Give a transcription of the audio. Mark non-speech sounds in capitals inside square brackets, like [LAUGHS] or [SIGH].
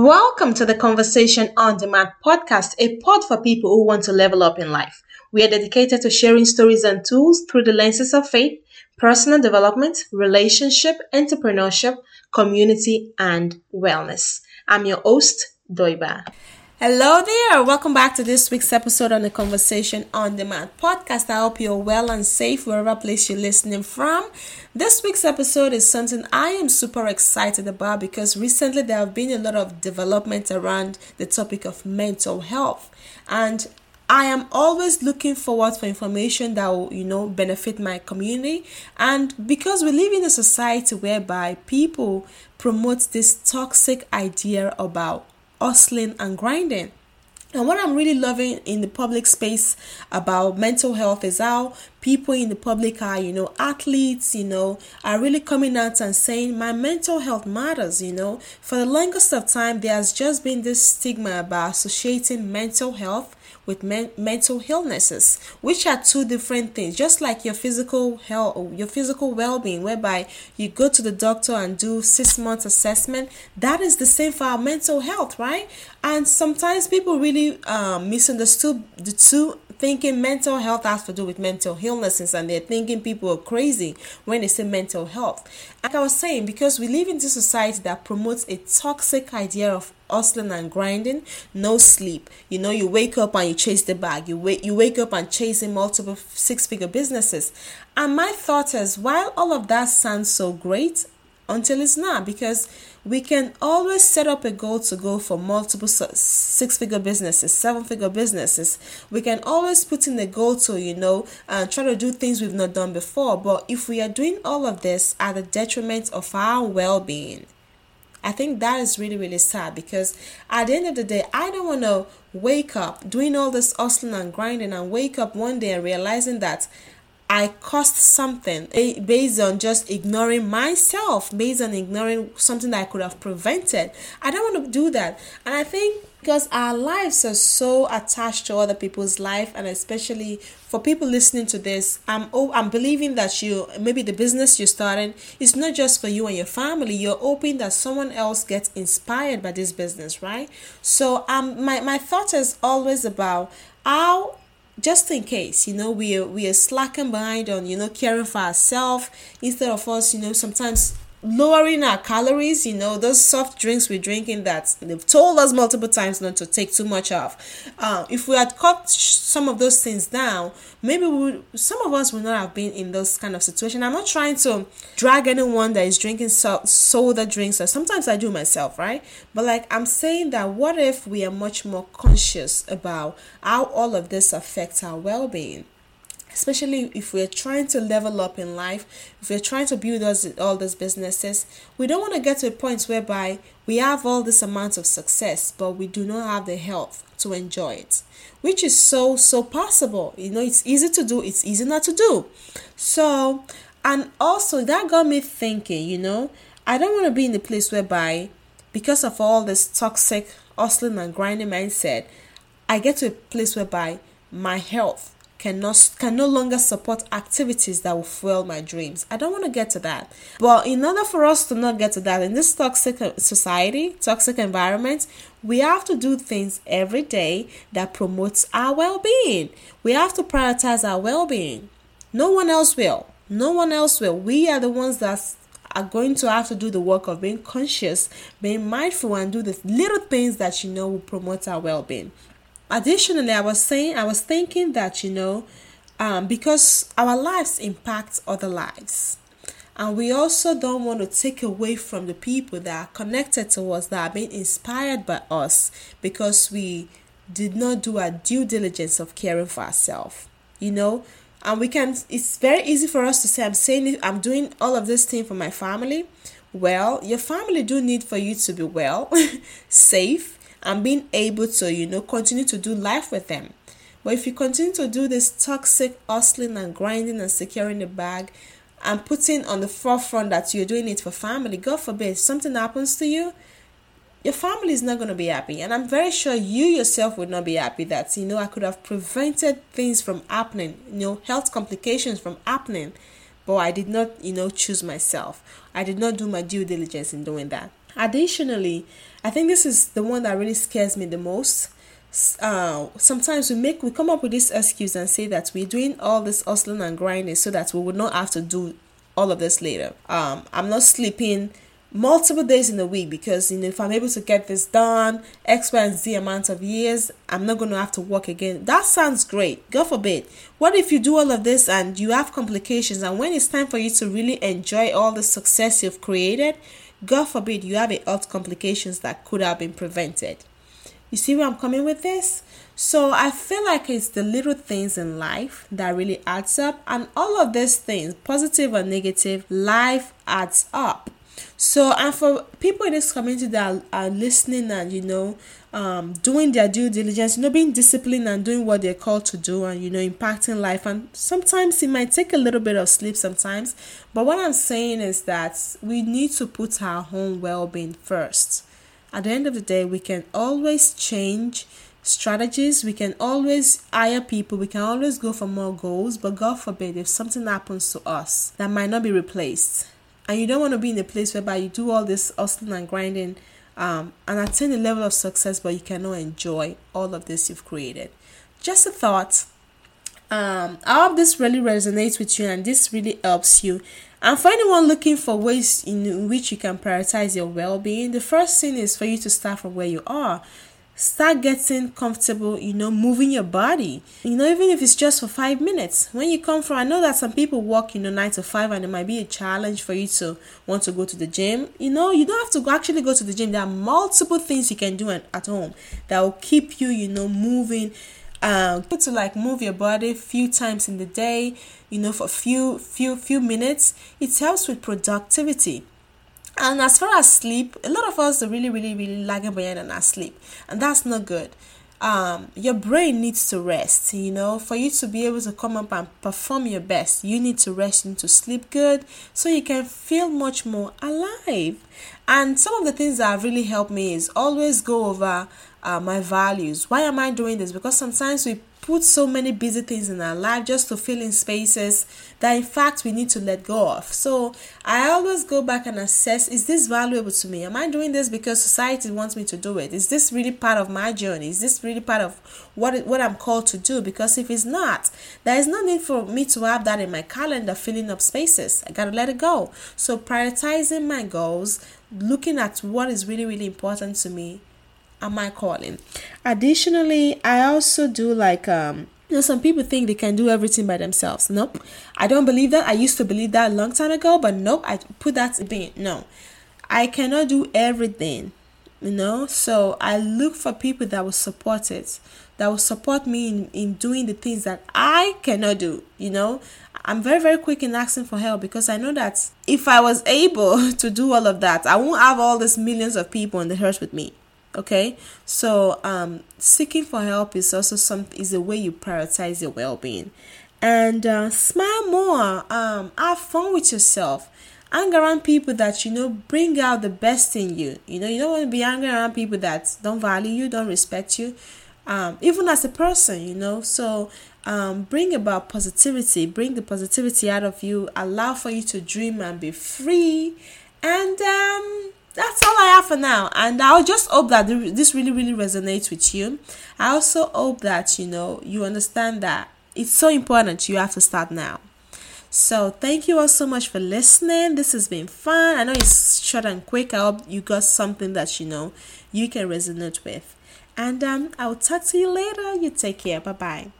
Welcome to the Conversation on Demand podcast, a pod for people who want to level up in life. We are dedicated to sharing stories and tools through the lenses of faith, personal development, relationship, entrepreneurship, community, and wellness. I'm your host, Doiba. Hello there. Welcome back to this week's episode on the Conversation on Demand podcast. I hope you're well and safe wherever place you're listening from. This week's episode is something I am super excited about because recently there have been a lot of development around the topic of mental health. And I am always looking forward for information that will, you know, benefit my community. And because we live in a society whereby people promote this toxic idea about hustling and grinding. And what I'm really loving in the public space about mental health is how people in the public eye, you know, athletes, you know, are really coming out and saying my mental health matters, you know. For the longest of time, there has just been this stigma about associating mental health with men- mental illnesses, which are two different things. Just like your physical health, your physical well-being, whereby you go to the doctor and do six months assessment, that is the same for our mental health, right? And sometimes people really um, misunderstood the two thinking mental health has to do with mental illnesses and they're thinking people are crazy when they say mental health. Like I was saying, because we live in this society that promotes a toxic idea of hustling and grinding, no sleep. You know, you wake up and you chase the bag. You wake you wake up and chasing multiple six figure businesses. And my thought is while all of that sounds so great, until it's not because we can always set up a goal to go for multiple six figure businesses seven figure businesses. We can always put in the goal to you know and try to do things we've not done before. But if we are doing all of this at the detriment of our well-being I think that is really, really sad because at the end of the day, I don't want to wake up doing all this hustling and grinding and wake up one day and realizing that I cost something based on just ignoring myself, based on ignoring something that I could have prevented. I don't want to do that. And I think because our lives are so attached to other people's life and especially for people listening to this i'm i'm believing that you maybe the business you're starting is not just for you and your family you're hoping that someone else gets inspired by this business right so um my, my thought is always about how just in case you know we are we are slacking behind on you know caring for ourselves instead of us you know sometimes lowering our calories you know those soft drinks we're drinking that they've told us multiple times not to take too much of uh, if we had cut some of those things down maybe we some of us would not have been in those kind of situation. I'm not trying to drag anyone that is drinking so- soda drinks or sometimes i do myself right? But like i'm saying that what if we are much more conscious about how all of this affects our well-being especially if we're trying to level up in life, if we're trying to build us all these businesses, we don't want to get to a point whereby we have all this amount of success, but we do not have the health to enjoy it, which is so so possible. You know, it's easy to do, it's easy not to do. So, and also that got me thinking. You know, I don't want to be in the place whereby because of all this toxic hustling and grinding mindset, I get to a place whereby my health cannot can no longer support activities that will fuel my dreams. I don't want to get to that. But in order for us to not get to that in this toxic uh, society, toxic environment, we have to do things every day that promotes our well-being. We have to prioritize our well-being. No one else will. No one else will. We are the ones that are going to have to do the work of being conscious, being mindful, and do the little things that you know will promote our well being additionally i was saying i was thinking that you know um, because our lives impact other lives. And we also don't want to take away from the people that are connected to us that are being inspired by us because we did not do our due diligence of caring for ourselves you know? And we can it's very easy for us to say i'm saying i'm doing all of this thing for my family. Well your family do need for you to be well [LAUGHS] safe and being able to, you know, continue to do life with them. But if you continue to do this toxic hustling and grinding and securing the bag and putting on the forefront that you're doing it for family, God forbid, something happens to you, your family is not going to be happy. And I'm very sure you yourself would not be happy that, you know, I could have prevented things from happening, you know, health complications from happening. But I did not, you know, choose myself. I did not do my due diligence in doing that. Additionally, I think this is the one that really scares me the most. Uh, sometimes we make we come up with this excuse and say that we're doing all this hustling and grinding so that we would not have to do all of this later. Um, I'm not sleeping multiple days in a week because you know if I'm able to get this done X, Y, and Z amount of years, I'm not going to have to work again. That sounds great. God forbid. What if you do all of this and you have complications, and when it's time for you to really enjoy all the success you've created, God forbid you have a health complications that could have been prevented. You see where I'm coming with this? So I feel like it's the little things in life that really adds up, and all of these things, positive or negative, life adds up. So, and for people in this community that are, are listening and you know, um, doing their due diligence, you know, being disciplined and doing what they're called to do, and you know, impacting life. And sometimes it might take a little bit of sleep sometimes, but what I'm saying is that we need to put our own well being first. At the end of the day, we can always change strategies. We can always hire people. We can always go for more goals. But God forbid, if something happens to us that might not be replaced, and you don't want to be in a place whereby you do all this hustling and grinding um, and attain a level of success, but you cannot enjoy all of this you've created. Just a thought. Um, I hope this really resonates with you and this really helps you. And for anyone looking for ways in which you can prioritize your well being, the first thing is for you to start from where you are start getting comfortable you know moving your body. You know even if it's just for five minutes. When you come from i know that some people work you know nine to five and it might be a challenge for you to want to go to the gym. You know you don't have to actually go to the gym. There are multiple things you can do at, home that will keep you you know moving. Um to like move your body a few times in the day you know for a few few few minutes. It helps with productivity and as far as sleep, a lot of us are really, really, really lagging behind on our sleep, and that's not good. Um, your brain needs to rest. You know, for you to be able to come up and perform your best, you need to rest. You need to sleep good, so you can feel much more alive. And some of the things that have really helped me is always go over uh, my values. Why am I doing this? Because sometimes we put so many busy things in our life just to fill in spaces that in fact we need to let go of. So I always go back and assess is this valuable to me? Am I doing this because society wants me to do it? Is this really part of my journey? Is this really part of what what I'm called to do? Because if it's not, there is no need for me to have that in my calendar filling up spaces. I gotta let it go. So prioritizing my goals, looking at what is really, really important to me am I calling? Additionally, I also do like um you know, some people think they can do everything by themselves. Nope. I don't believe that. I used to believe that a long time ago, but nope, I put that to in. No. I cannot do everything. You know, so I look for people that will support it, that will support me in, in doing the things that I cannot do. You know, I'm very, very quick in asking for help because I know that if I was able [LAUGHS] to do all of that, I won't have all these millions of people in the earth with me okay? So um seeking for help is also some is a way you prioritize your well-being. And uh, smile more um have fun with yourself. Hang around people that you know bring out the best in you. You know you don't want to be hanging around people that don't value you don't respect you um, even as a person you know? So um, bring about positivity. Bring the positivity out of you. Allow for you to dream and be free. And um that's all I have for now. And I'll just hope that this really, really resonates with you. I also hope that, you know, you understand that it's so important. You have to start now. So thank you all so much for listening. This has been fun. I know it's short and quick. I hope you got something that you know you can resonate with. And um, I'll talk to you later. You take care. Bye bye.